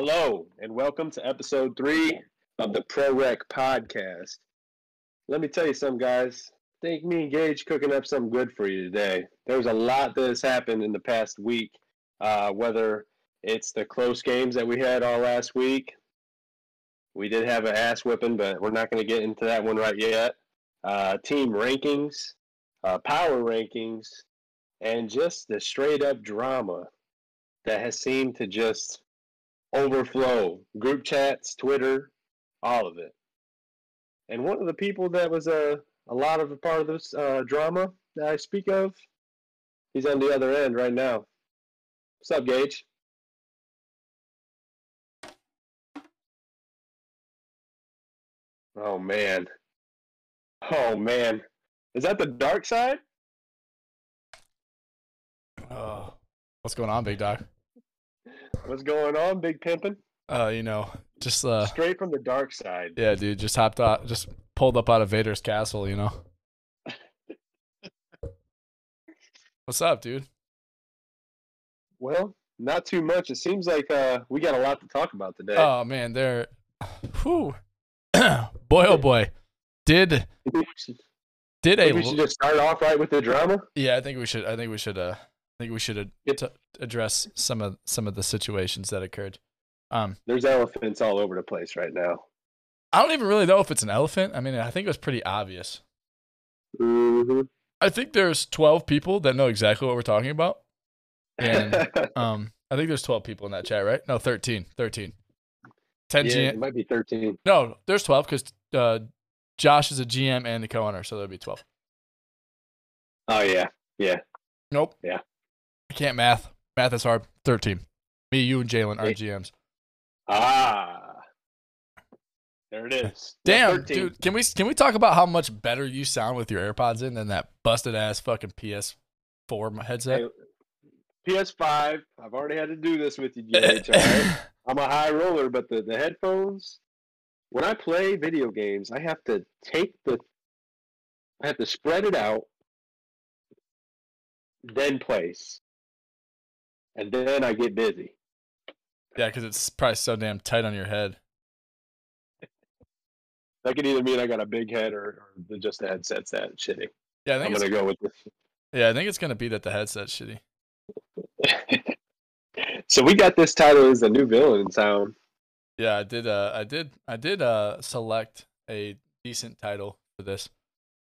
Hello, and welcome to episode three of the Pro Rec podcast. Let me tell you something, guys. Think me and Gage cooking up something good for you today. There's a lot that has happened in the past week, uh, whether it's the close games that we had all last week. We did have an ass whipping, but we're not going to get into that one right yet. Uh, team rankings, uh, power rankings, and just the straight up drama that has seemed to just overflow group chats, Twitter, all of it. And one of the people that was a, a lot of a part of this uh, drama that I speak of, he's on the other end right now. What's up, Gage? Oh man. Oh man. Is that the dark side? Oh, what's going on, big dog? What's going on, Big Pimpin'? Uh, you know, just uh, Straight from the dark side. yeah, dude, just hopped out, just pulled up out of Vader's castle. You know. What's up, dude? Well, not too much. It seems like uh, we got a lot to talk about today. Oh man, they're, whew, boy, oh boy, did did a we should just start off right with the drama? yeah, I think we should, I think we should, uh, I think we should uh, It- t- address some of some of the situations that occurred. Um, There's elephants all over the place right now. I don't even really know if it's an elephant. I mean, I think it was pretty obvious. hmm I think there's 12 people that know exactly what we're talking about. And um, I think there's 12 people in that chat, right? No, 13. 13. 10 yeah, GM. it might be 13. No, there's 12 because uh, Josh is a GM and the co-owner, so there'll be 12. Oh yeah, yeah. Nope. Yeah. I can't math. Math is hard. 13. Me, you, and Jalen are GMs. Ah, there it is. Damn, 13. dude. Can we can we talk about how much better you sound with your AirPods in than that busted ass fucking PS4 headset? Hey, PS5. I've already had to do this with you, right? I'm a high roller, but the, the headphones, when I play video games, I have to take the, I have to spread it out, then place, and then I get busy. yeah, because it's probably so damn tight on your head. That could either mean I got a big head or, or just the headset's that shitty. Yeah, I I'm gonna go with yeah, I think it's gonna be that the headset's shitty. so we got this title as a new villain in town. Yeah, I did. Uh, I did. I did. Uh, select a decent title for this.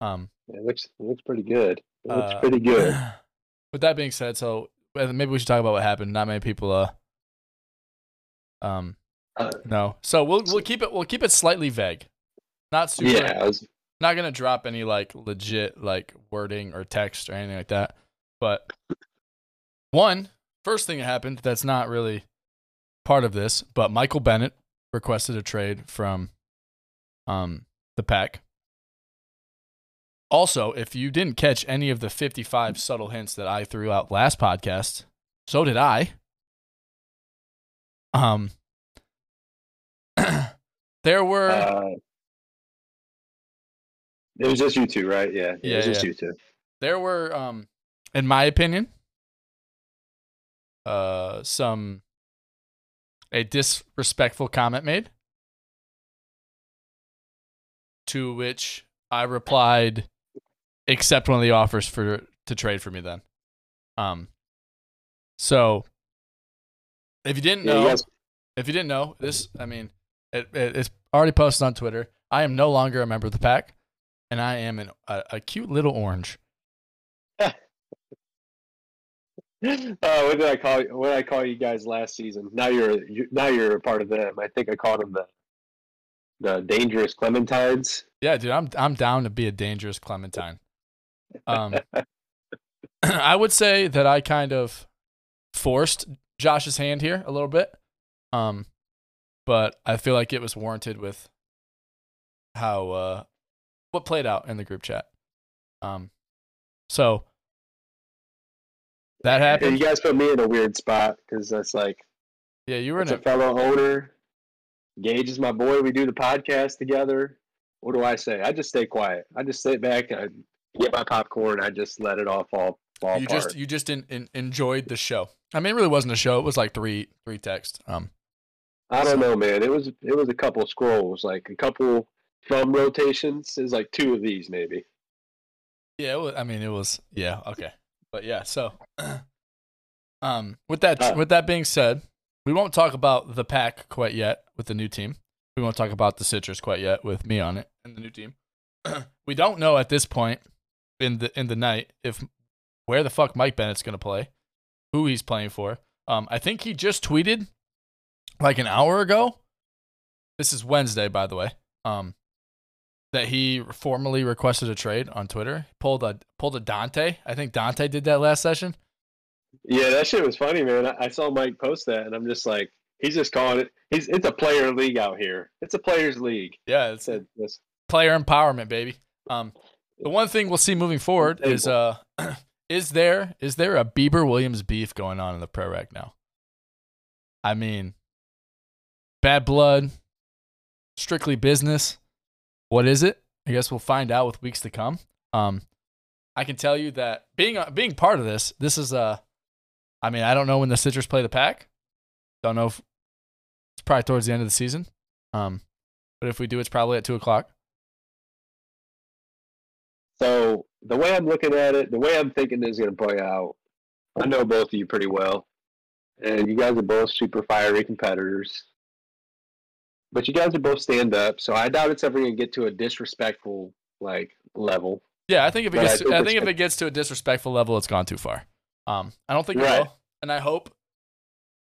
Um, It looks it looks pretty good. It looks uh, pretty good. With that being said, so maybe we should talk about what happened. Not many people. Uh, um, Uh, no. So we'll we'll keep it. We'll keep it slightly vague. Not super. yeah, was, Not gonna drop any like legit like wording or text or anything like that. But one first thing that happened that's not really part of this, but Michael Bennett requested a trade from um the pack. Also, if you didn't catch any of the 55 subtle hints that I threw out last podcast, so did I. Um there were uh, it was just you two, right? Yeah, it Yeah, was just yeah. you two. there were um in my opinion uh some a disrespectful comment made to which i replied accept one of the offers for to trade for me then um so if you didn't know you guys, if you didn't know this i mean it, it, it's already posted on twitter i am no longer a member of the pack and i am an, a, a cute little orange uh, what did I call you? What did I call you guys last season? Now you're you, now you're a part of them. I think I called them the the dangerous Clementines. Yeah, dude, I'm I'm down to be a dangerous Clementine. Um, I would say that I kind of forced Josh's hand here a little bit, um, but I feel like it was warranted with how uh, what played out in the group chat. Um, so that And happened. you guys put me in a weird spot because that's like Yeah, you were in a a fellow owner. Gage is my boy. We do the podcast together. What do I say? I just stay quiet. I just sit back. I get my popcorn. I just let it all fall fall you apart. just you just in, in, enjoyed the show. I mean, it really wasn't a show. It was like three three texts. Um, I don't know, man. It was it was a couple scrolls, like a couple thumb rotations. Is like two of these, maybe. Yeah, was, I mean, it was yeah okay, but yeah. So, um, with that Uh, with that being said, we won't talk about the pack quite yet with the new team. We won't talk about the citrus quite yet with me on it and the new team. we don't know at this point in the in the night if where the fuck Mike Bennett's gonna play, who he's playing for. Um, I think he just tweeted like an hour ago. This is Wednesday, by the way. Um, that he formally requested a trade on Twitter. Pulled a pulled a Dante. I think Dante did that last session. Yeah, that shit was funny, man. I, I saw Mike post that, and I'm just like, he's just calling it. He's it's a player league out here. It's a players league. Yeah, it's Said this. player empowerment, baby. Um, the one thing we'll see moving forward is uh, is there is there a Bieber Williams beef going on in the pro rec now? I mean, bad blood, strictly business. What is it? I guess we'll find out with weeks to come. Um, I can tell you that being uh, being part of this, this is uh, I mean, I don't know when the Citrus play the pack. Don't know if it's probably towards the end of the season. Um, but if we do, it's probably at two o'clock. So the way I'm looking at it, the way I'm thinking this is going to play out, I know both of you pretty well, and you guys are both super fiery competitors. But you guys are both stand up, so I doubt it's ever going to get to a disrespectful like level. Yeah, I think if it But I gets, to, I think if it gets to a disrespectful level, it's gone too far. Um, I don't think it Right. will, and I hope.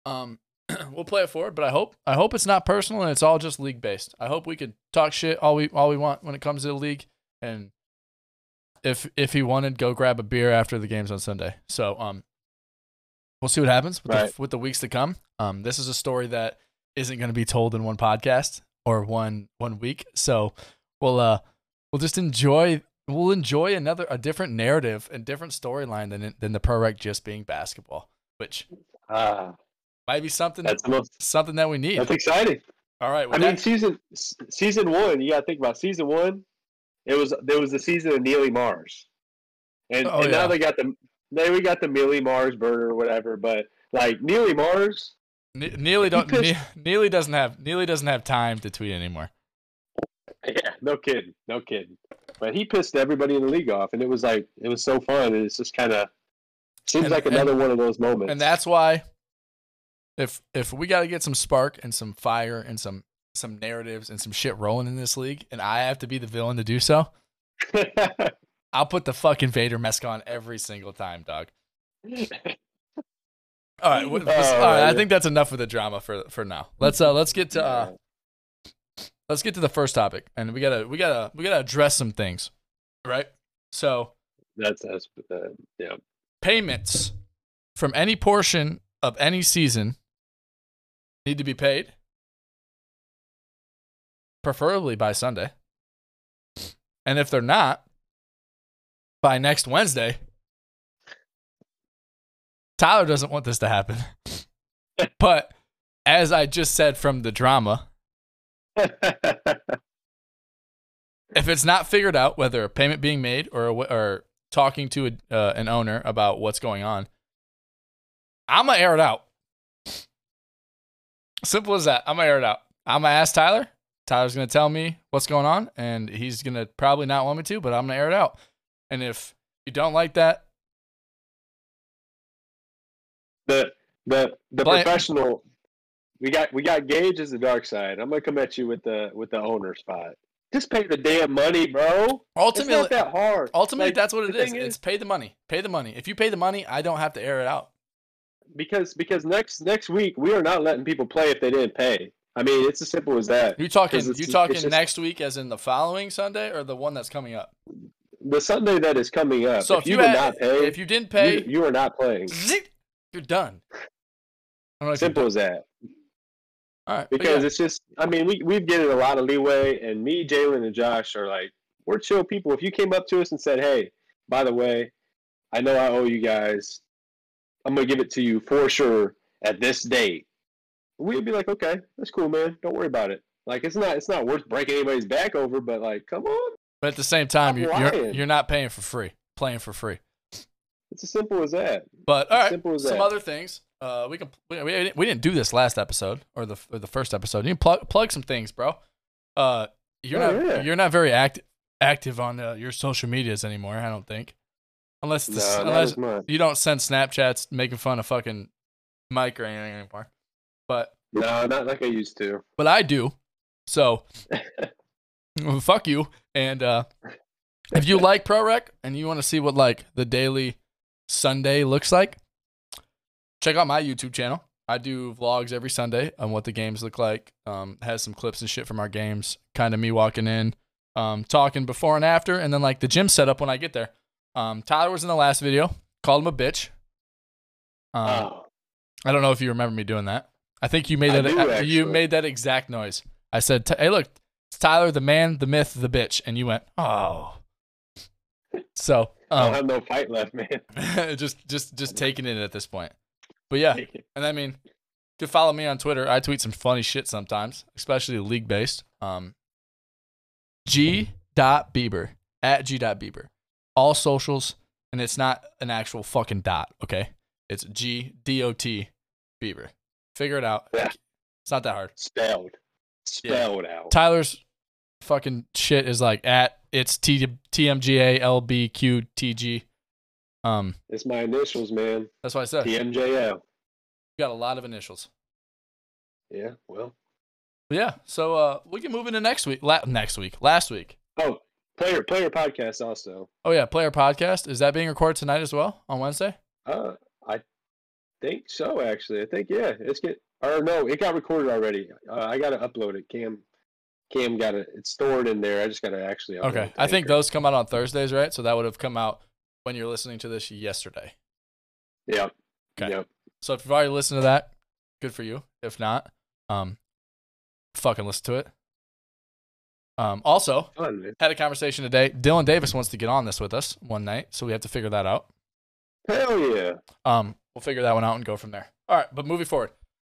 Um, we'll play it forward, but I hope, I hope it's not personal and it's all just league based. I hope we can talk shit all we all we want when it comes to the league, and if if he wanted, go grab a beer after the games on Sunday. So um, we'll see what happens with, Right. the, with the weeks to come. Um, this is a story that isn't going to be told in one podcast or one one week. So we'll uh we'll just enjoy we'll enjoy another a different narrative and different storyline than than the pro rec just being basketball, which Ah, might be something that's the most. something that we need. That's exciting. All right, I mean, season season one. You got to think about season one. It was there was the season of Neely Mars, and, Oh, and yeah. now they got the now we got the Millie Mars burger or whatever. But like Neely Mars, Ne- Neely don't pissed- Ne- Neely doesn't have Neely doesn't have time to tweet anymore. yeah, no kidding, no kidding. But he pissed everybody in the league off, and it was like it was so fun. And it's just kind of seems And- like another one of those moments. And that's why if if we got to get some spark and some fire and some some narratives and some shit rolling in this league and I have to be the villain to do so, I'll put the fucking Vader mask on every single time, dog. All right, Oh, all right. I think that's enough of the drama for for now. Let's uh let's get to uh let's get to the first topic, and we gotta we gotta we gotta address some things, right? So that's that's uh, yeah. payments from any portion of any season need to be paid, preferably by Sunday, and if they're not, by next Wednesday. Tyler doesn't want this to happen. But as I just said from the drama, if it's not figured out whether a payment being made or a, or talking to a, uh, an owner about what's going on, I'm gonna air it out. Simple as that. I'm gonna air it out. I'm gonna ask Tyler. Tyler's gonna tell me what's going on, and he's gonna probably not want me to, but I'm gonna air it out. And if you don't like that, the the the professional we got we got Gage as the dark side. I'm gonna come at you with the with the owner spot. Just pay the damn money, bro. It's ultimately, not that hard. ultimately, Like, that's what it is. is. It's pay the money. Pay the money. If you pay the money, I don't have to air it out. because because next next week we are not letting people play if they didn't pay. I mean, it's as simple as that. You talking? You talking just- next week, as in the following Sunday, or the one that's coming up? The Sunday that is coming up. So if, if you, you did had- not pay, If you didn't pay, you, you are not playing. you're done. I don't know if you're Simple done. as that. All right, Because yeah. it's just, I mean, we we've given a lot of leeway, and me, Jalen, and Josh are like, we're chill people. If you came up to us and said, "Hey, by the way, I know I owe you guys. I'm gonna give it to you for sure at this date," we'd be like, "Okay, that's cool, man. Don't worry about it. Like, it's not it's not worth breaking anybody's back over, but like, come on, but at the same time, you're, you're you're not paying for free, playing for free. it's as simple as that." But all right, some that. other things. Uh, we can we, we didn't- we didn't do this last episode or the or the first episode. You can plug plug some things, bro. Uh, you're Oh, not yeah. you're not very active active on uh, your social medias anymore. I don't think, unless the, No, unless you don't send Snapchats making fun of fucking Mike or anything anymore. But No, not like I used to. but I do. So fuck you. And uh, if you like pro rec and you want to see what like the daily Sunday looks like, check out my YouTube channel. I do vlogs every Sunday on what the games look like. Um, has some clips and shit from our games. Kind of me walking in, um, talking before and after, and then like the gym setup when I get there. Um, Tyler was in the last video. Called him a bitch. Um, oh, I don't know if you remember me doing that. I think you made I that. do, you made that exact noise. I said, "Hey, look, it's Tyler, the man, the myth, the bitch," and you went, "Oh." So, I don't um, have no fight left, man. just, just, just taking it at this point. But yeah, and I mean, you can follow me on Twitter. I tweet some funny shit sometimes, especially league based. Um, G. Dot Bieber at G. Dot Bieber, all socials, and it's not an actual fucking dot. Okay, it's G D O T Bieber. Figure it out. Yeah. It's not that hard. Spelled. Spelled out. Tyler's fucking shit is like at it's T T M G A L B Q T G. Um, It's my initials, man. that's what I said. T M J L. You TMJL. got a lot of initials. Yeah, well. But yeah, so uh, we can move into next week. La- next week, last week. Oh, player player podcast also. Oh yeah, player podcast is that being recorded tonight as well on Wednesday? Uh, think so. Actually, I think yeah. It's get or no, it got recorded already. Uh, I gotta upload it. Cam, Cam got it. It's stored in there. I just gotta actually. Upload Okay, I think those come out on Thursdays, right? So that would have come out when you're listening to this yesterday. Yep. Okay. Yep. So if you've already listened to that, good for you. If not, um, fucking listen to it. Um, also, Fun, had a conversation today. Dylan Davis wants to get on this with us one night, so we have to figure that out. Hell yeah. Um, we'll figure that one out and go from there. All right, but moving forward.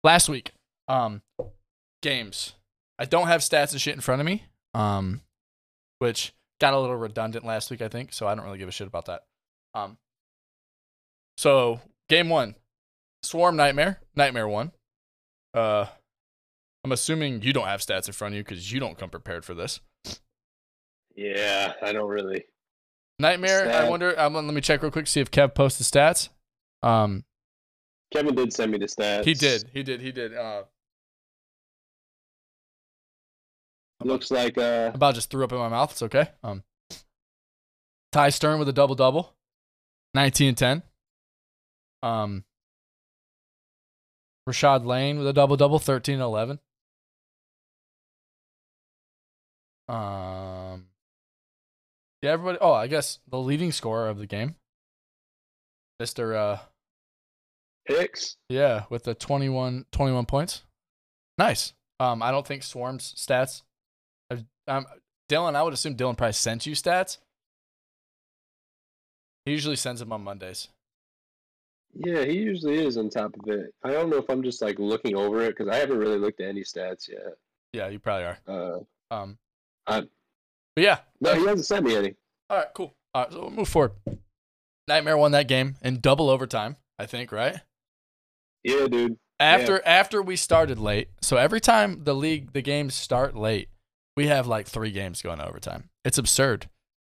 Last week, um, games. I don't have stats and shit in front of me. Um, which got a little redundant last week, I think. So I don't really give a shit about that. Um, so game one, Swarm Nightmare, Nightmare one. Uh, I'm assuming you don't have stats in front of you because you don't come prepared for this. Yeah, I don't really. Nightmare. I wonder. Um, let me check real quick see if Kev posted stats. Um, Kevin did send me the stats. he did. He did. He did. Uh, Looks like uh, about just threw up in my mouth. It's okay. Um, Ty Stern with a double double, 19 and 10. Um, Rashad Lane with a double double, 13 and 11. Um, yeah, everybody. Oh, I guess the leading scorer of the game, Mister. Uh, Hicks. yeah, with the 21, 21 points. Nice. Um, I don't think Swarm's stats. I've- Um, Dylan, I would assume Dylan probably sent you stats. He usually sends them on Mondays. Yeah, he usually is on top of it. I don't know if I'm just like looking over it because I haven't really looked at any stats yet. Yeah, you probably are. Uh, Um, I'm- but yeah. no, he hasn't sent me any. All right, cool. All right, so we'll move forward. Nightmare won that game in double overtime, I think, right? Yeah, dude. After after we started late. So every time the league the games start late, we have like three games going to overtime. It's absurd.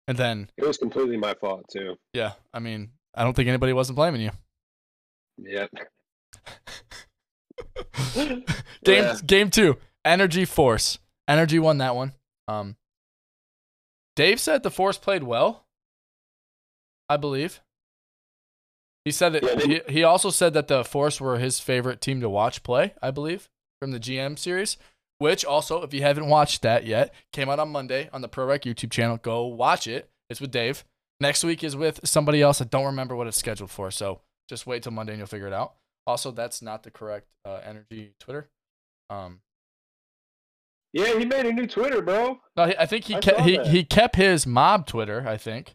And then It was completely my fault too. yeah, I mean, I don't think anybody wasn't blaming you. Yep. Game Yeah. game two, Energy Force. Energy won that one. Um, Dave said the Force played well. I believe. He said that Yeah, they- he, he also said that the Force were his favorite team to watch play. I believe from the GM series, which also, if you haven't watched that yet, came out on Monday on the Pro Rec YouTube channel. Go watch it. It's with Dave. Next week is with somebody else. I don't remember what it's scheduled for, so just wait till Monday and you'll figure it out. Also, that's not the correct uh, energy Twitter. Um, Yeah, he made a new Twitter, bro. no, I think he I kept he, that. he kept his mob Twitter, I think,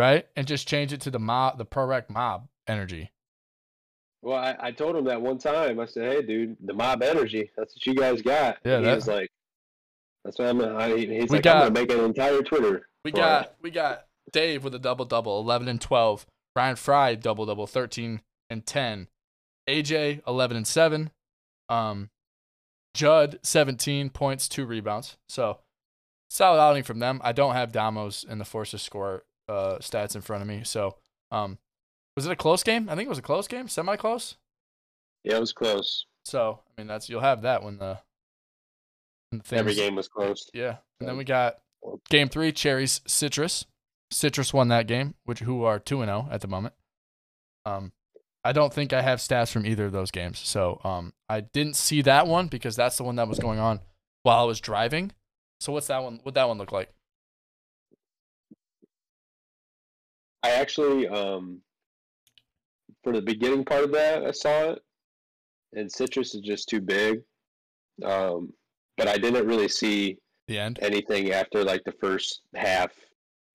right, and just change it to the mob, the pro rec mob energy. Well, I, I told him that one time. I said, "Hey, dude, the mob energy. That's what you guys got." Yeah, And he that- was like, "That's what I'm." Gonna, I, he's like, got- "I'm gonna make an entire Twitter." We got it." we got Dave with a double double, eleven and twelve. Ryan Fry double double, thirteen and ten. AJ 11 and 7. Um, Judd 17 points, two rebounds. So solid outing from them. I don't have Damos in the force to score uh, stats in front of me. So um, was it a close game? I think it was a close game, semi close. Yeah, it was close. So I mean that's you'll have that when the, when the Every game was close. Yeah, and then we got game three, Cherries Citrus. Citrus won that game, which who are two and zero at the moment. Um, I don't think I have stats from either of those games, so um, I didn't see that one because that's the one that was going on while I was driving. So what's that one? What that one look like? I actually, um, for the beginning part of that, I saw it, and citrus is just too big. Um, but I didn't really see The end. anything after like the first half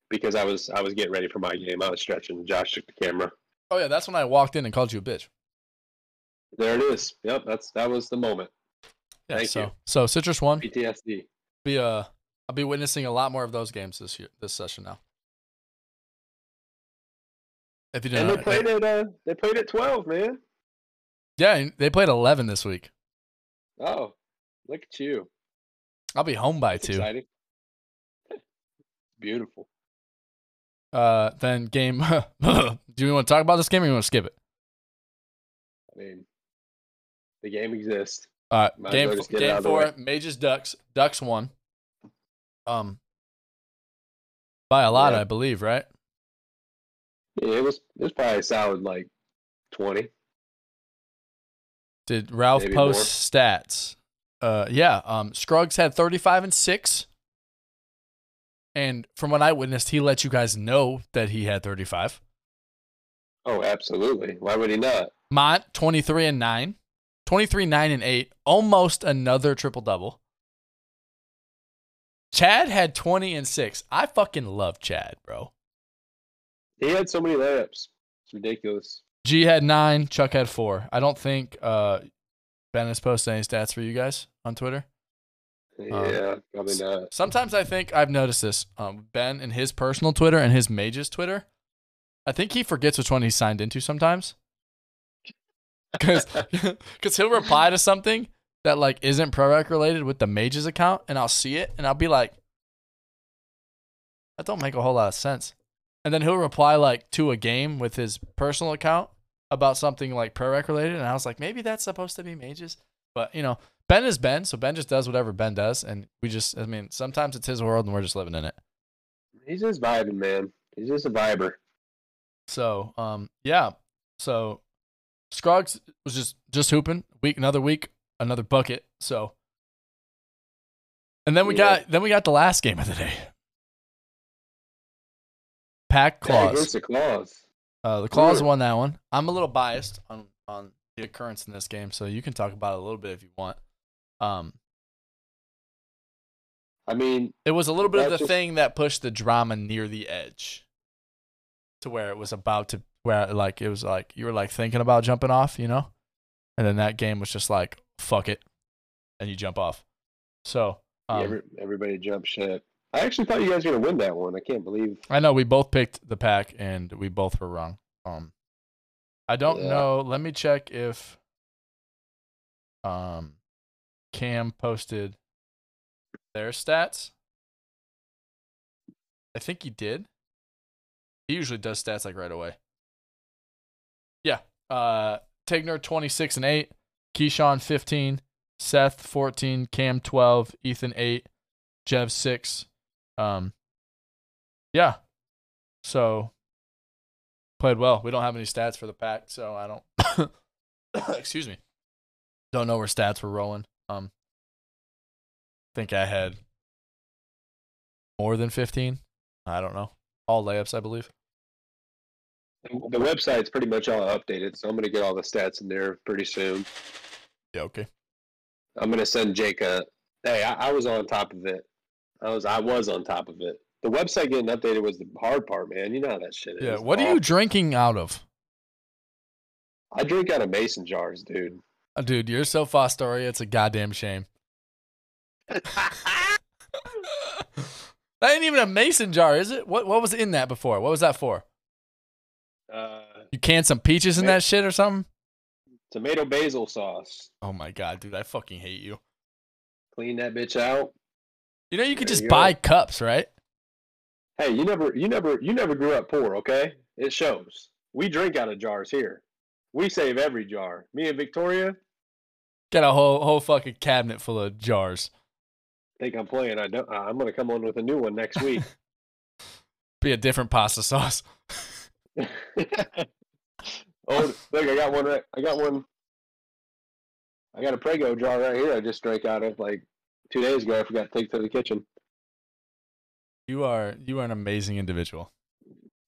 because I was I was getting ready for my game. I was stretching. Josh took the camera. Oh yeah, that's when I walked in and called you a bitch. There it is. Yep, that's that was the moment. Yeah. Thank so you. so Citrus one PTSD. Be uh, I'll be witnessing a lot more of those games this year, this session now. If you And didn't, they played at uh they played at twelve, man. yeah, and they played eleven this week. Oh, look at you. I'll be home by That's two. exciting. Beautiful. Uh, then game. do we want to talk about this game or you want to skip it? I mean, the game exists. All right, Might game well f- just get it out game four. Mages Ducks. Ducks won. Um, by a lot, Yeah. I believe, right? Yeah, it was it was probably a solid like twenty. Did Ralph Maybe post stats? Uh, yeah. Um, Scruggs had thirty-five and six. And from what I witnessed, he let you guys know that he had thirty-five. Oh, absolutely. Why would he not? Mont twenty-three and nine. 23 9 and 8 almost another triple double chad had 20 and 6 i fucking love chad bro He had so many layups. It's ridiculous. g had 9 chuck had 4 i don't think uh ben has posted any stats for you guys on twitter Yeah, probably not. sometimes i think i've noticed this um ben in his personal twitter and his mages twitter i think he forgets which one he's signed into sometimes because he'll reply to something that like isn't pro rec related with the mages account and i'll see it and i'll be like that don't make a whole lot of sense and then he'll reply like to a game with his personal account about something like pro rec related and i was like maybe that's supposed to be mages but you know ben is ben so ben just does whatever ben does and we just i mean sometimes it's his world and we're just living in it He's just vibing, man. He's just a viber. So, um, yeah. So, Scruggs was just just hooping. Week, another week, another bucket. So, and then we Yeah. got then we got the last game of the day. Pack claws. the claws. Uh, the claws won that one. I'm a little biased on on the occurrence in this game, so you can talk about it a little bit if you want. Um, I mean, it was a little bit of the just- thing that pushed the drama near the edge, to where it was about to where like it was like you were like thinking about jumping off, you know, and then that game was just like fuck it, and you jump off. So um, every, everybody jump ship. I actually thought you guys were gonna win that one. I can't believe. I know we both picked the pack and we both were wrong. Um, I don't Yeah. know. Let me check if um Cam posted their stats. I think he did. He usually does stats like right away. Yeah. Uh Tigner 26 and 8, Keyshawn 15, Seth 14, Cam 12, Ethan 8, Jev 6. Um yeah. So played well. We don't have any stats for the pack, so I don't excuse me. Don't know where stats were rolling. Um think I had more than 15. I don't know. All layups, I believe. The website's pretty much all updated, so I'm gonna get all the stats in there pretty soon. Yeah, okay. I'm gonna send Jake a. Hey, I, I was on top of it. I was I was on top of it. The website getting updated was the hard part, man. You know how that shit is. Yeah, what are you drinking out of? I drink out of mason jars, dude. Uh, Dude, you're so Fostoria, it's a goddamn shame. that ain't even a mason jar, is it? What what was in that before? What was that for? Uh, You canned some peaches in that shit or something? tomato basil sauce. Oh my god, dude, I fucking hate you. Clean that bitch out. You know you could There just you buy go. cups, right? Hey, you never, you never, you never grew up poor. Okay, it shows. We drink out of jars here. We save every jar. Me and Victoria Get a whole whole fucking cabinet full of jars. think I'm playing. I don't. I'm gonna come on with a new one next week. Be a different pasta sauce. oh, look! I got one. Right, I got one. I got a Prego jar right here. I just drank out of like two days ago. I forgot to take to the kitchen. You are you are an amazing individual.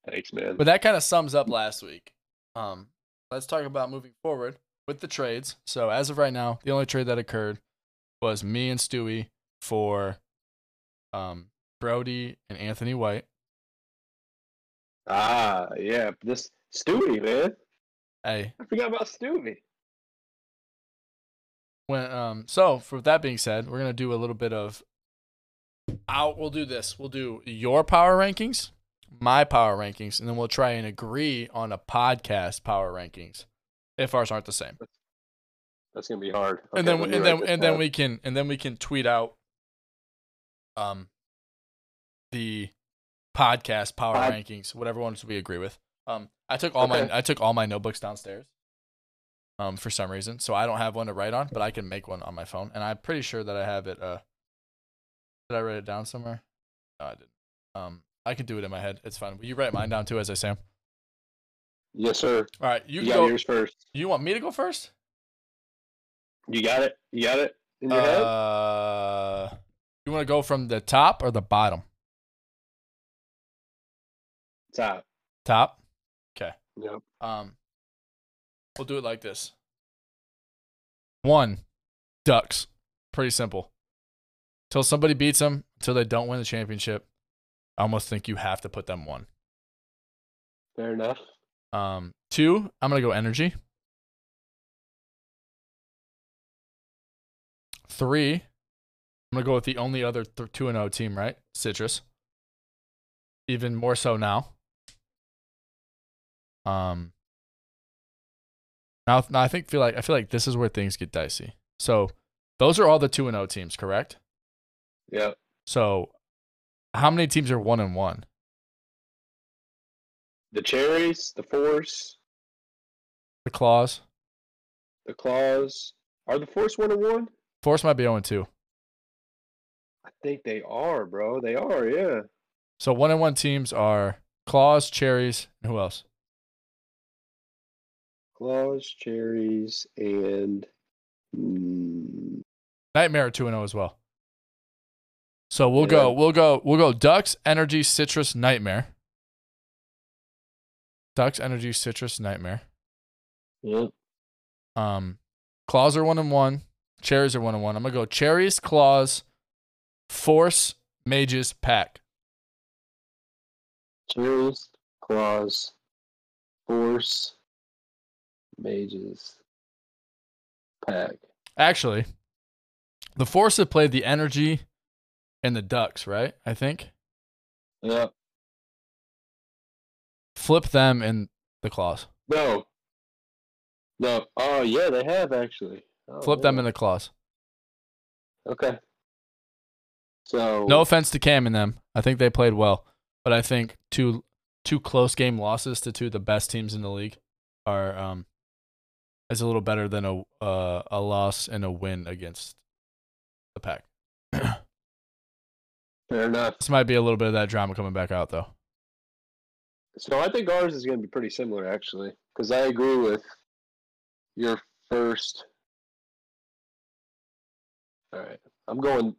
Thanks, man. But that kind of sums up last week. Um, let's talk about moving forward with the trades. So as of right now, the only trade that occurred was me and Stewie for um Brody and Anthony White. ah, yeah. This Stewie, man. Hey, I forgot about Stewie. When um so for that being said, we're gonna do a little bit of out we'll do this. We'll do your power rankings, my power rankings, and then we'll try and agree on a podcast power rankings if ours aren't the same. That's gonna be hard. and then and then and then we can and then we can tweet out um the podcast power Pod- rankings whatever ones we agree with um i took all Okay. my i took all my notebooks downstairs um for some reason so i don't have one to write on but i can make one on my phone and i'm pretty sure that i have it uh did i write it down somewhere no i didn't um i can do it in my head it's fine will you write mine down too as i say 'em? Yes, sir. all right you, You, got go yours first. you want me to go first You got it. You got it in your head. uh you want to go from the top or the bottom Top. top Okay. Yep. Um, we'll do it like this. One, Ducks. Pretty simple. Till somebody beats them, until they don't win the championship. I almost think you have to put them one. Fair enough. Um, two, I'm gonna go energy. Three, I'm gonna go with the only other th- two and zero team, right? Citrus. Even more so now. Um. Now, now I think feel like I feel like this is where things get dicey. So, those are all the two and zero teams, correct? Yep. So, how many teams are one and one? The cherries, the force, The claws. the claws. Are the force one and one? Force might be zero and two. I think they are, bro. They are. Yeah. So one and one teams are claws, cherries, and who else? Claws, cherries, and mm, Nightmare two and zero as well. So we'll Yeah. go, we'll go, we'll go. Ducks, energy, citrus, nightmare. Ducks, energy, citrus, nightmare. yep. Um, claws are one and one. Cherries are one and one. I'm gonna go cherries, claws, force, mages, pack. cherries, claws, force, mages, pack. Actually, the force have played the energy and the ducks, right? I think Yep. flip them in the claws. No. No. Oh yeah, they have actually. Oh, Flip them in the claws. Okay. So No offense to Cam and them. I think they played well, but I think two two close game losses to two of the best teams in the league are um is a little better than a uh, a loss and a win against the pack. fair enough. This might be a little bit of that drama coming back out though. So I think ours is going to be pretty similar actually, because I agree with your first. All right, I'm going.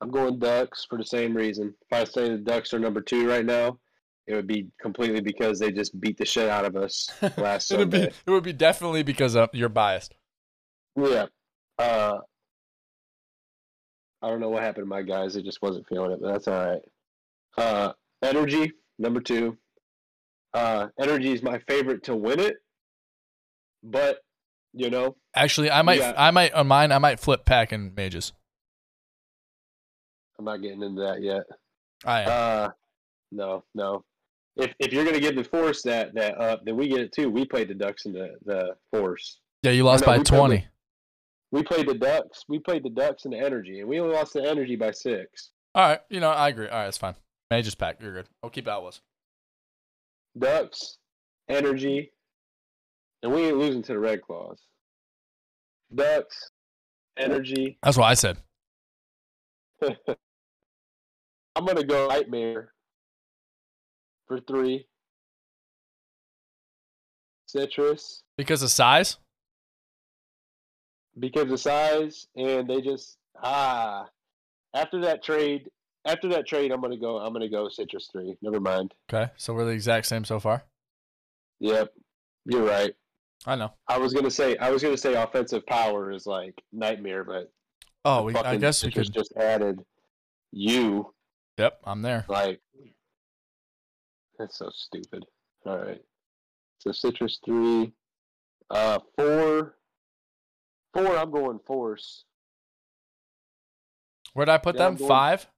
I'm going Ducks for the same reason. If I say the Ducks are number two right now, it would be completely because they just beat the shit out of us last it would be it would be definitely because of you're biased. Yeah. Uh, I don't know what happened to my guys. They just wasn't feeling it, but that's all right. Uh, energy number two. Uh, energy is my favorite to win it, but you know, Actually, I might. I might on mine I might flip pack and mages. I'm not getting into that yet. I am. Uh, no, no. If if you're gonna give the force that that uh, up, then we get it too. We played the Ducks in the the force. Yeah, you lost no, by we played 20. We played the Ducks. We played the Ducks and the Energy, and we only lost the Energy by six. All right, you know, I agree. All right, that's fine. Mages pack, you're good. I'll keep out was. Ducks, Energy, and we ain't losing to the Red Claws. Ducks, Energy. That's what I said. I'm gonna go Nightmare for three. Citrus Because of size? because of size, and they just ah. After that trade, after that trade, I'm gonna go. I'm gonna go Citrus three. Never mind. Okay, so we're the exact same so far. Yep, you're right. I know. I was gonna say I was gonna say offensive power is like nightmare, but Oh, we, I guess we could. just added you. Yep, I'm there. Like that's so stupid. All right, so citrus three, uh, four, four. I'm going force. Where'd I put Yeah, them? going- Five?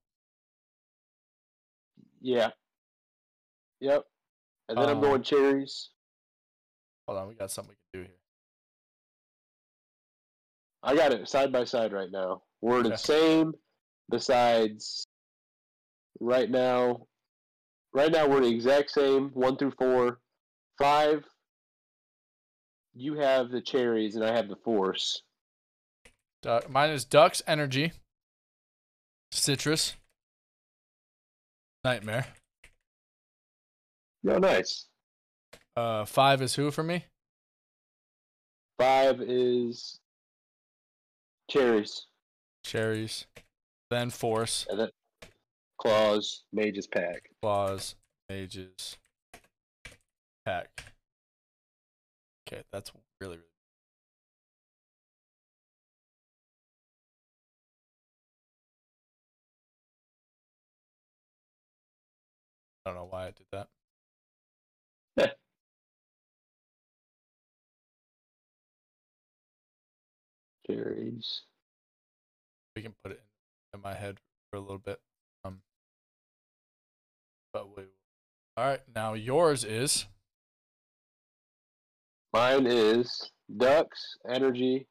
Yeah. Yep. And then I'm Uh, going cherries. Hold on, we got something we can do here. I got it side by side right now. We're Okay. the same. Besides, right now, right now we're the exact same. One through four, five. You have the cherries, and I have the force. Du- mine is Ducks Energy, Citrus, Nightmare. Oh, nice. Uh, five is who for me? Five is cherries, Cherries. Then Force, and then claws, mages pack. Claws, Mages, Pack. Okay, that's really, really. I don't know why I did that. Cherries. we can put it in my head for a little bit. But we. All right, now yours is Mine is ducks, energy,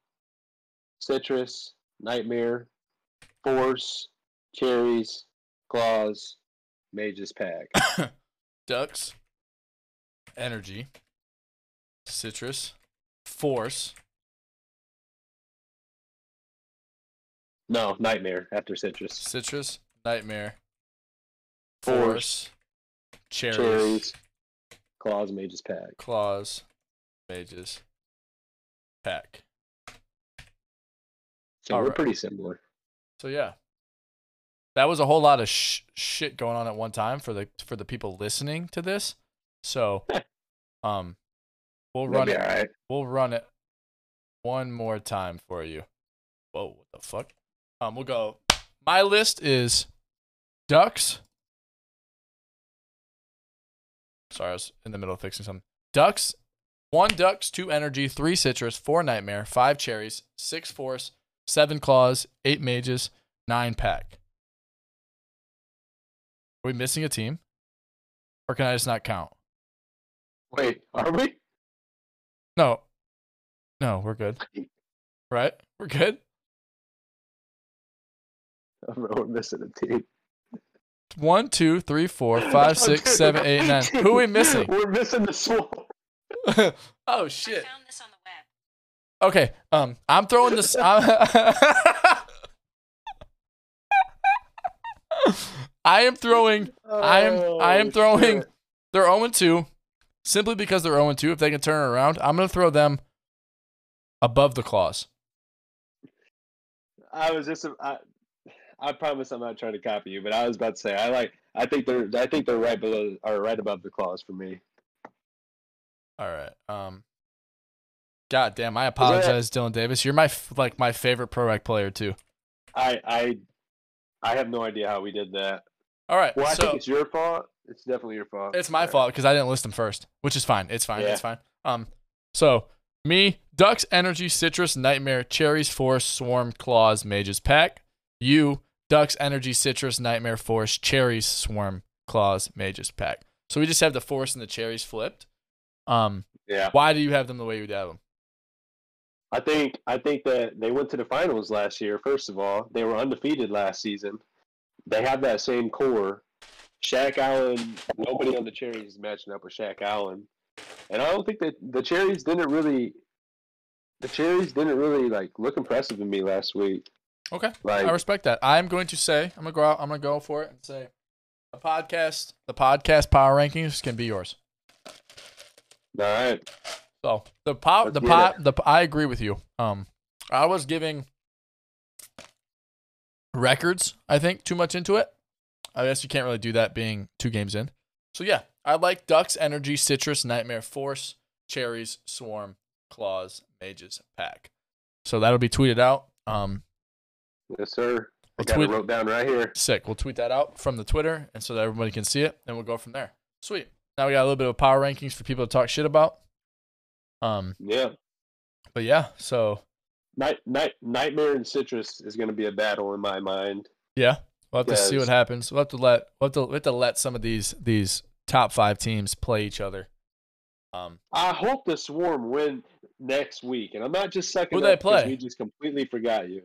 citrus, nightmare, force, cherries, claws, mages pack. ducks, energy, citrus, force. No, nightmare after citrus. Citrus, nightmare, Force, force, cherries, Cherries, claws, mages pack. claws, mages, pack. So we're Alright. pretty similar. So yeah, that was a whole lot of sh- shit going on at one time for the for the people listening to this. So, um, we'll That'll run it. all right. We'll run it one more time for you. Whoa, what the fuck? Um, we'll go. My list is ducks. Sorry, I was in the middle of fixing something. Ducks, one ducks, two energy, three citrus, four nightmare, five cherries, six force, seven claws, eight mages, nine pack. Are we missing a team? Or can I just not count? Wait, are we? No. No, we're good. Right? We're good. I don't know, We're missing a team. One, two, three, four, five, six, seven, eight, nine. Who are we missing? We're missing the Swarm. oh I shit. found this on the web. Okay. Um, I'm throwing this. I'm- I am throwing. I am- I am Oh, throwing- shit. They're 0 2, simply because they're 0 2. If they can turn it around, I'm gonna throw them above the claws. I was just I, I promise I'm not trying to copy you, but I was about to say I like I think they're I think they're right below or right above the claws for me. All right. Um. God damn. I apologize, Dylan Davis. You're my like my favorite pro rec player too. I I I have no idea how we did that. All right. Well, I so think it's your fault. It's definitely your fault. It's my Yeah. fault because I didn't list them first, which is fine. It's fine. Yeah. It's fine. Um, so me, Ducks, Energy, Citrus, Nightmare, Cherries, Force, Swarm, Claws, Mages, Pack. You, Ducks, Energy, Citrus, Nightmare, Force, Cherries, Swarm, Claws, Mages, Pack. So we just have the Force and the Cherries flipped. Um, Yeah. why do you have them the way you have them? I think I think that they went to the finals last year. First of all, they were undefeated last season. They have that same core. Shaq Allen, nobody on the Cherries is matching up with Shaq Allen, and I don't think that the Cherries didn't really. The Cherries didn't really like look impressive to me last week. Okay, Like I respect that. I'm going to say I'm gonna go out. I'm gonna go for it and say the podcast, the podcast power rankings can be yours. all right, So the Let's the pot, the I agree with you. Um, I was giving records, I think, too much into it. I guess you can't really do that being two games in. So yeah, I like Ducks, Energy, Citrus, Nightmare, Force, Cherries, Swarm, Claws, Mages, Pack. So that'll be tweeted out. Um, yes sir. I We'll got tweet- it wrote down right here. sick. We'll tweet that out from the Twitter, and so that everybody can see it, and we'll go from there. Sweet. Now we got a little bit of power rankings for people to talk shit about. Um, Yeah, but yeah, so Night Night Nightmare and Citrus is going to be a battle in my mind. Yeah, we'll have to see what happens. We'll have to let we'll have to, we'll have to let some of these these top five teams play each other. Um, I hope the Swarm win next week, and I'm not just sucking Who they play? We just completely forgot you.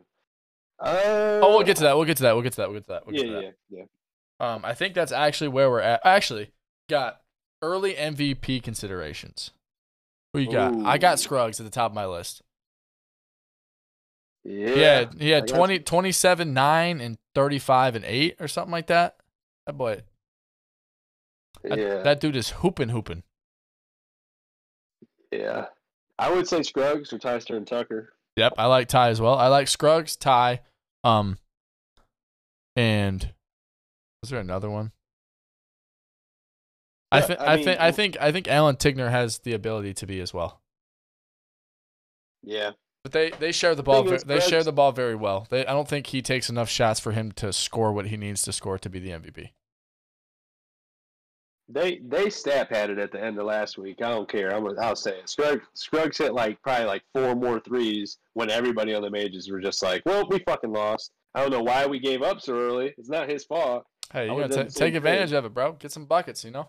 Uh, oh, we'll get to that. We'll get to that. We'll get to that. We'll get to that. We'll Yeah, to that. yeah, yeah. Um, I think that's actually where we're at. Actually, got early MVP considerations. Who you got? I got Scruggs at the top of my list. Yeah, Yeah, he I had 20, 27, 9, and 35 and 8 or something like that. That boy, that, yeah, that dude is hooping, hooping. yeah. I would say Scruggs or Tyster and Tucker. Yep, I like Ty as well. I like Scruggs, Ty, um, and was there another one? I Yeah, think I I, mean, think I think I think Alan Tigner has the ability to be as well. Yeah, But they they share the ball. They share the ball very well. They I don't think he takes enough shots for him to score what he needs to score to be the MVP. They they stat padded at the end of last week. I don't care. I'm I'll say it. Scruggs Scruggs hit like probably like four more threes when everybody on the majors were just like, well, we fucking lost. I don't know why we gave up so early. It's not his fault. Hey, you gotta done ta- the same take advantage thing. of it, bro. Get some buckets, you know.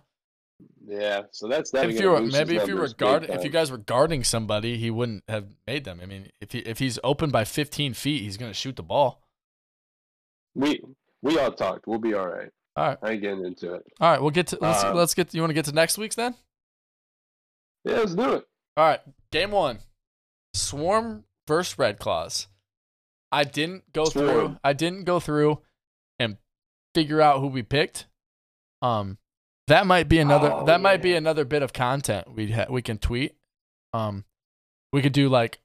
Yeah, so that's that. if you were maybe if you were guard if you guys were guarding somebody, he wouldn't have made them. I mean, if he if he's open by 15 feet, he's gonna shoot the ball. we we all talked. We'll be all right. All right, I ain't getting into it. all right. We'll get to let's Uh, let's get. You want to get to next week's then? Yeah, let's do it. All right, game one, Swarm versus Red Claws. I didn't go through. I didn't go through and figure out who we picked. Um, that might be another. Oh, that might be another bit of content we ha- we can tweet. Um, we could do like,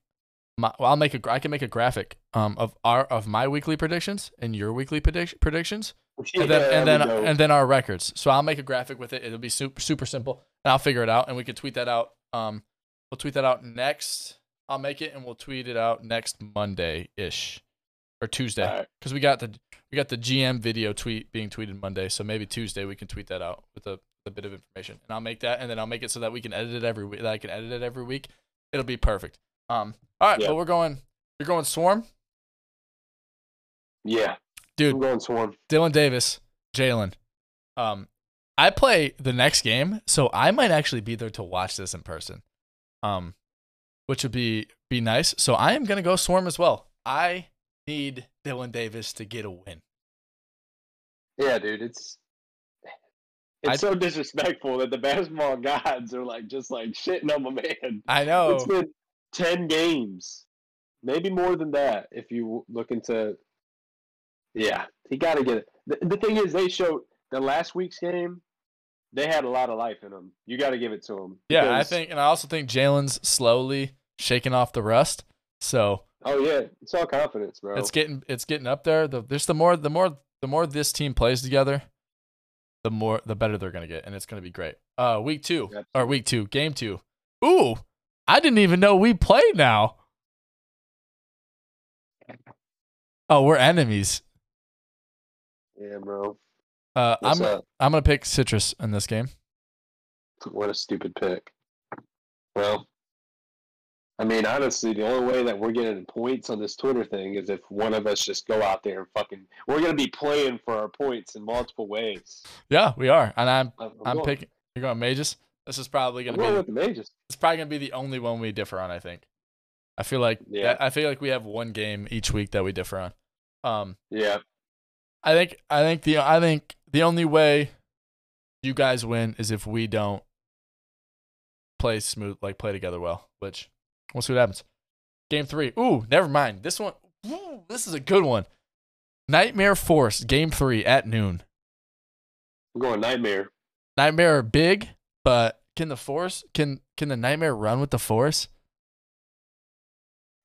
my, well, I'll make a I can make a graphic. Um, of our of my weekly predictions and your weekly predict- predictions and then and then and then our records. So I'll make a graphic with it. It'll be super super simple, and I'll figure it out, and we can tweet that out. Um, we'll tweet that out next. I'll make it, and we'll tweet it out next Monday ish, or Tuesday, because we got the we got the GM video tweet being tweeted Monday. So maybe Tuesday we can tweet that out with a, a bit of information, and I'll make that, and then I'll make it so that we can edit it every week. That I can edit it every week. It'll be perfect. Um, all right, Yeah. but we're going. You're going Swarm, yeah, dude. I'm going. Dylan Davis, Jalen. Um, I play the next game, so I might actually be there to watch this in person. Um, which would be be nice. So I am gonna go swarm as well. I need Dylan Davis to get a win. Yeah, dude, it's it's I- so disrespectful that the basketball gods are like just like shitting on my man. I know. It's been ten games, maybe more than that. If you look into, yeah, he got to get it. The, the thing is, they showed the last week's game. They had a lot of life in them. You got to give it to them. yeah, I think, and I also think Jalen's slowly shaking off the rust. So Oh yeah, it's all confidence, bro. it's getting it's getting up there. The there's the more the more the more this team plays together, the more the better they're gonna get, and it's gonna be great. Uh, week two or week two, game two. Ooh, I didn't even know we played now. Oh, we're enemies. Yeah, bro. Uh, What's I'm up? I'm gonna pick citrus in this game. What a stupid pick. Well, I mean, honestly, the only way that we're getting points on this Twitter thing is if one of us just go out there and fucking. We're gonna be playing for our points in multiple ways. Yeah, we are, and I'm I'm, I'm picking. You're going mages. This is probably gonna be the mages. it's probably gonna be the only one we differ on. I think. I feel like Yeah. I feel like we have one game each week that we differ on. Um, Yeah. I think I think the I think the only way you guys win is if we don't play smooth, like play together well. Which we'll see what happens. Game three. Ooh, never mind. This one. Ooh, this is a good one. Nightmare Force. Game three at noon. We're going Nightmare. Nightmare are big, but can the Force can can the Nightmare run with the Force?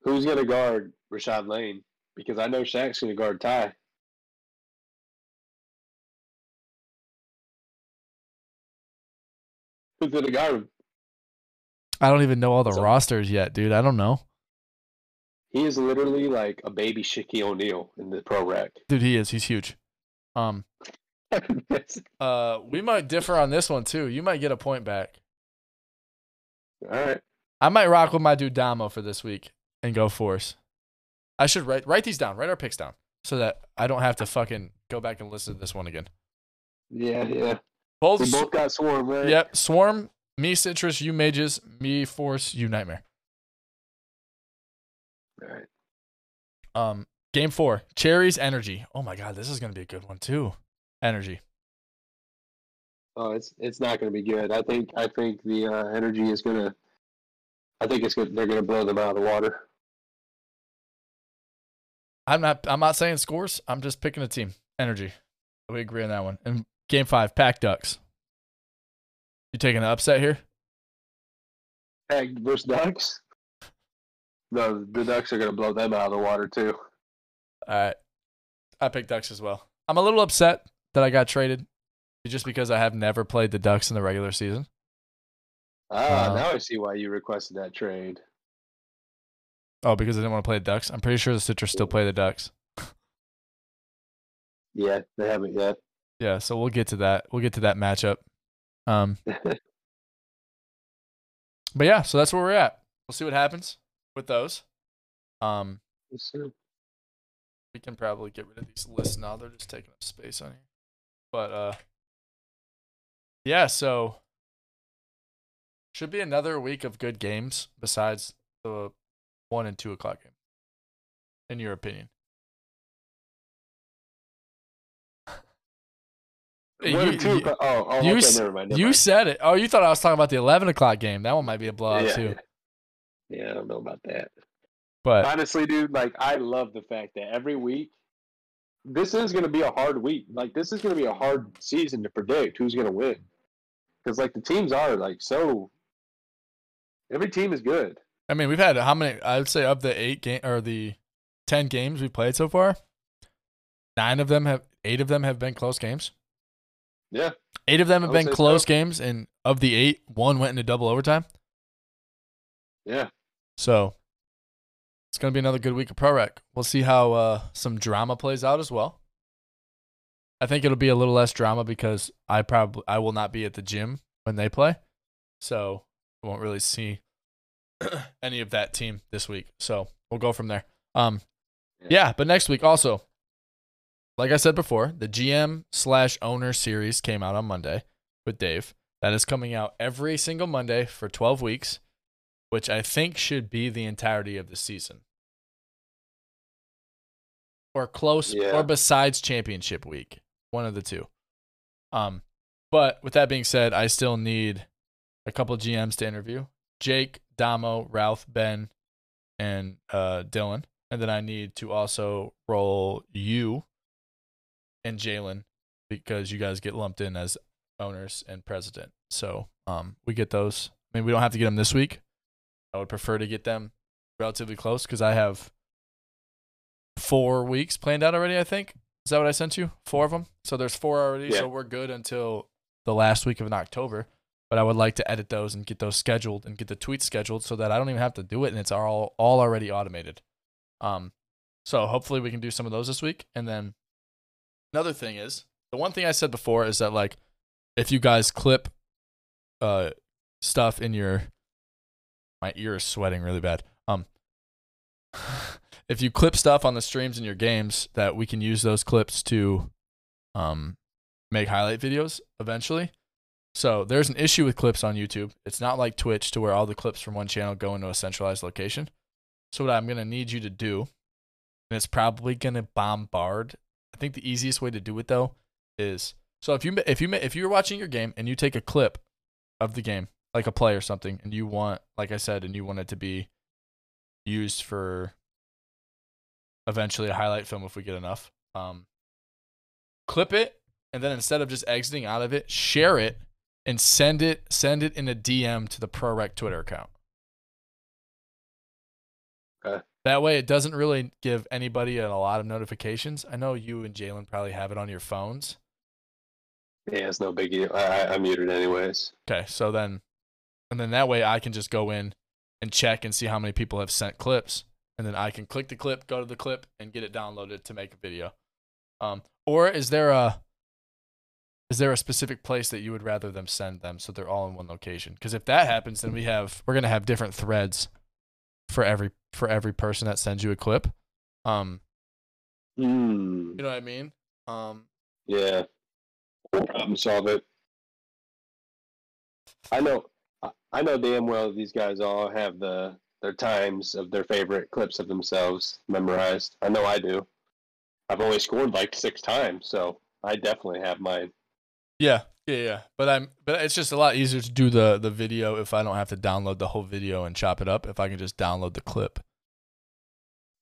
Who's going to guard Rashad Lane? Because I know Shaq's to guard Ty. Who's going to guard? I don't even know all the So- rosters yet, dude. I don't know. He is literally like a baby Shaquille O'Neal in the pro rec. Dude, he is. He's huge. Um, uh, we might differ on this one too. You might get a point back. All right. I might rock with my dude Damo for this week and go Force. I should write write these down, write our picks down, so that I don't have to fucking go back and listen to this one again. Yeah, yeah. Both, We both got swarm, right? yep. Swarm, me Citrus, you Mages, me Force, you Nightmare. All right. Um, game four, Cherries Energy. Oh my god, this is gonna be a good one too. Energy. Oh, it's it's not going to be good. I think I think the uh, energy is going to. I think it's good. They're going to blow them out of the water. I'm not. I'm not saying scores. I'm just picking a team. Energy. We agree on that one. And game five, Pack Ducks. You taking an upset here? Ag versus Ducks. No, the Ducks are going to blow them out of the water too. All right. I picked Ducks as well. I'm a little upset that I got traded just because I have never played the Ducks in the regular season. Ah, Uh, now I see why you requested that trade. Oh, because I didn't want to play the Ducks. I'm pretty sure the Citrus still play the Ducks. Yeah, they haven't yet. Yeah, so we'll get to that. We'll get to that matchup. Um, but yeah, so that's where we're at. We'll see what happens with those. Um, Yes, we can probably get rid of these lists now. They're just taking up space on here. But uh yeah, so should be another week of good games besides the one and two o'clock game. In your opinion. You- two. you- oh, oh, you okay, never mind. Never You mind. said it. Oh, you thought I was talking about the eleven o'clock game. That one might be a blowout yeah, too. yeah, I don't know about that. But Honestly, dude, like I love the fact that every week, this is going to be a hard week. Like this is going to be a hard season to predict who's going to win, because like the teams are like so. Every team is good. I mean, we've had how many? I would say of the eight game or the ten games we've played so far, nine of them have, eight of them have been close games. Yeah, Eight of them have been say so. close games, and of the eight, one went into double overtime. yeah. So it's gonna be another good week of pro rec. We'll see how uh, some drama plays out as well. I think it'll be a little less drama because I probably I will not be at the gym when they play, so I won't really see any of that team this week. So we'll go from there. Um, Yeah. yeah, but next week also, like I said before, the GM slash owner series came out on Monday with Dave. That is coming out every single Monday for 12 weeks, which I think should be the entirety of the season. Or close Yeah. or besides championship week. One of the two. Um, but with that being said, I still need a couple GMs to interview. Jake, Damo, Ralph, Ben, and uh, Dylan. And then I need to also roll you and Jalen because you guys get lumped in as owners and president. So um, we get those. I mean, we don't have to get them this week. I would prefer to get them relatively close because I have four weeks planned out already. I think is that what I sent you? Four of them. So there's four already. Yeah. So we're good until the last week of October. But I would like to edit those and get those scheduled and get the tweets scheduled so that I don't even have to do it and it's all all already automated. Um, so hopefully we can do some of those this week. And then another thing is the one thing I said before is that like if you guys clip uh stuff in your my ear is sweating really bad. Um if you clip stuff on the streams in your games that we can use those clips to um make highlight videos eventually. So there's an issue with clips on YouTube. It's not like Twitch to where all the clips from one channel go into a centralized location. So what I'm gonna need you to do, and it's probably gonna bombard. I think the easiest way to do it though is so if you if you if you're watching your game and you take a clip of the game, like a play or something, and you want, like I said, and you want it to be used for eventually a highlight film if we get enough. Um, clip it, and then instead of just exiting out of it, share it and send it send it in a DM to the ProRec Twitter account. Okay. That way, it doesn't really give anybody a lot of notifications. I know you and Jalen probably have it on your phones. Yeah, it's no biggie. I, I, I muted anyways. Okay, so then, and then that way I can just go in and check and see how many people have sent clips, and then I can click the clip, go to the clip, and get it downloaded to make a video. Um, or is there a is there a specific place that you would rather them send them so they're all in one location? Because if that happens, then we have we're gonna have different threads for every for every person that sends you a clip. Um, Hmm. you know what I mean? Um, Yeah. Problem solve it. I know. I- I know damn well these guys all have the their times of their favorite clips of themselves memorized. I know I do. I've only scored like six times, so I definitely have mine. Yeah, yeah, yeah. But I'm but it's just a lot easier to do the the video if I don't have to download the whole video and chop it up. If I can just download the clip.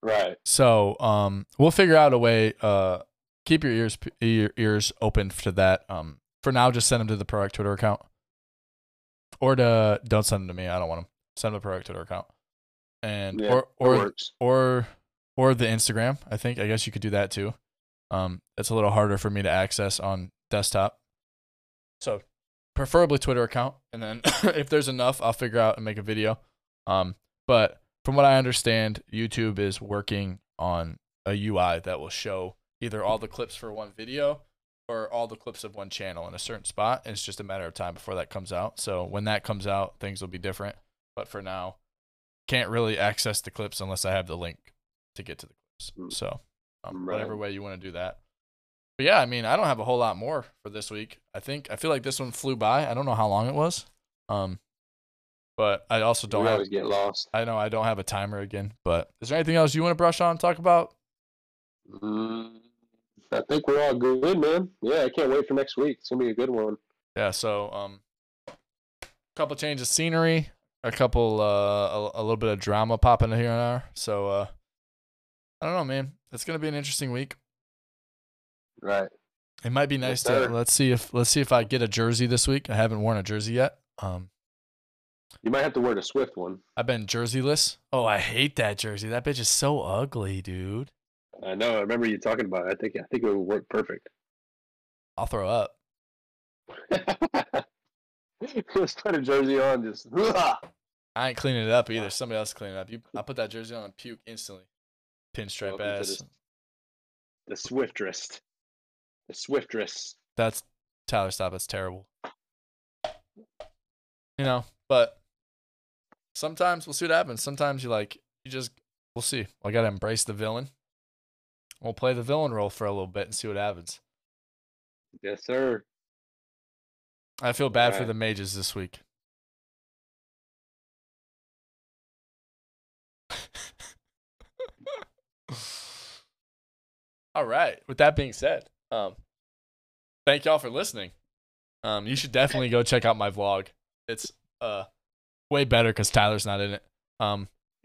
Right. So um, we'll figure out a way. Uh, keep your ears your ears open to that. Um, for now, just send them to the ProRec Twitter account, or to don't send them to me. I don't want them. Send them to the ProRec Twitter account, and Yeah. or or or or the Instagram. I think I guess you could do that too. Um, it's a little harder for me to access on desktop. So, preferably Twitter account, and then if there's enough, I'll figure out and make a video. Um, but from what I understand, YouTube is working on a UI that will show either all the clips for one video or all the clips of one channel in a certain spot. And it's just a matter of time before that comes out. So when that comes out, things will be different. But for now, can't really access the clips unless I have the link to get to the clips. Mm. So um, Right. whatever way you want to do that. But yeah, I mean, I don't have a whole lot more for this week. I think I feel like this one flew by. I don't know how long it was. Um, but I also don't we have always get lost. I know I don't have a timer again, but is there anything else you want to brush on, talk about? Mm, I think we're all good, man. Yeah, I can't wait for next week. It's gonna be a good one. Yeah, so um, a couple changes of scenery, a couple uh, a, a little bit of drama popping here and there. So uh, I don't know, man. It's gonna be an interesting week. Right. It might be Yes, nice to sir. let's see if let's see if I get a jersey this week. I haven't worn a jersey yet. Um, You might have to wear the Swift one. I've been jerseyless. Oh, I hate that jersey. That bitch is so ugly, dude. I know. I remember you talking about it. I think I think it would work perfect. I'll throw up. Just put a jersey on. Just I ain't cleaning it up either. Somebody else clean it up. You, I put that jersey on and puke instantly. Pinstripe ass. this- the Swiftrest. The Swiftrest. That's Tyler. Stop. That's terrible. You know, but sometimes we'll see what happens. Sometimes you like you just we'll see. I gotta embrace the villain. We'll play the villain role for a little bit and see what happens. Yes, sir. I feel bad for the mages this week. All right. With that being said, um, thank y'all for listening. Um, you should definitely go check out my vlog. It's uh way better because Tyler's not in it. Um,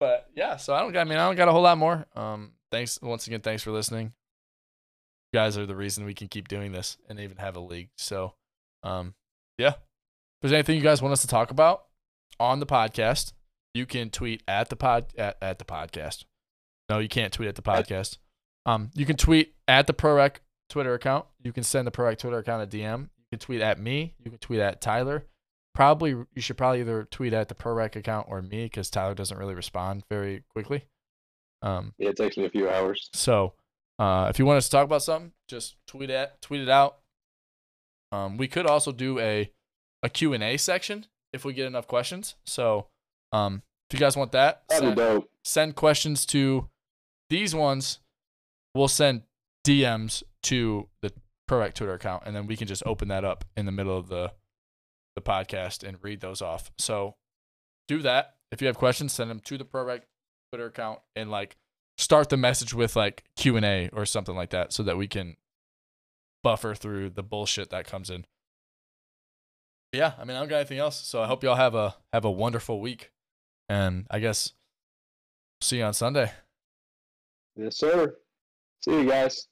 but yeah, so I don't. I mean, I don't got a whole lot more. Um, thanks once again. Thanks for listening. You guys are the reason we can keep doing this and even have a league. So, um, yeah. If there's anything you guys want us to talk about on the podcast, you can tweet at the pod at, at the podcast. No, you can't tweet at the podcast. Um, you can tweet at the ProRec Twitter account. You can send the ProRec Twitter account a DM. You can tweet at me. You can tweet at Tyler. Probably you should probably either tweet at the ProRec account or me because Tyler doesn't really respond very quickly. Um, yeah, it takes me a few hours. so uh, if you want us to talk about something, just tweet it tweet it out. Um, we could also do a a Q and A section if we get enough questions. So um, if you guys want that, send, send questions to these ones. We'll send DMs to the ProRec Twitter account, and then we can just open that up in the middle of the the podcast and read those off. So do that. if you have questions, send them to the ProRec Twitter account and like start the message with like Q and A or something like that, so that we can buffer through the bullshit that comes in. Yeah, I mean, I don't got anything else. So I hope y'all have a have a wonderful week, and I guess see you on Sunday. Yes, sir. See you guys.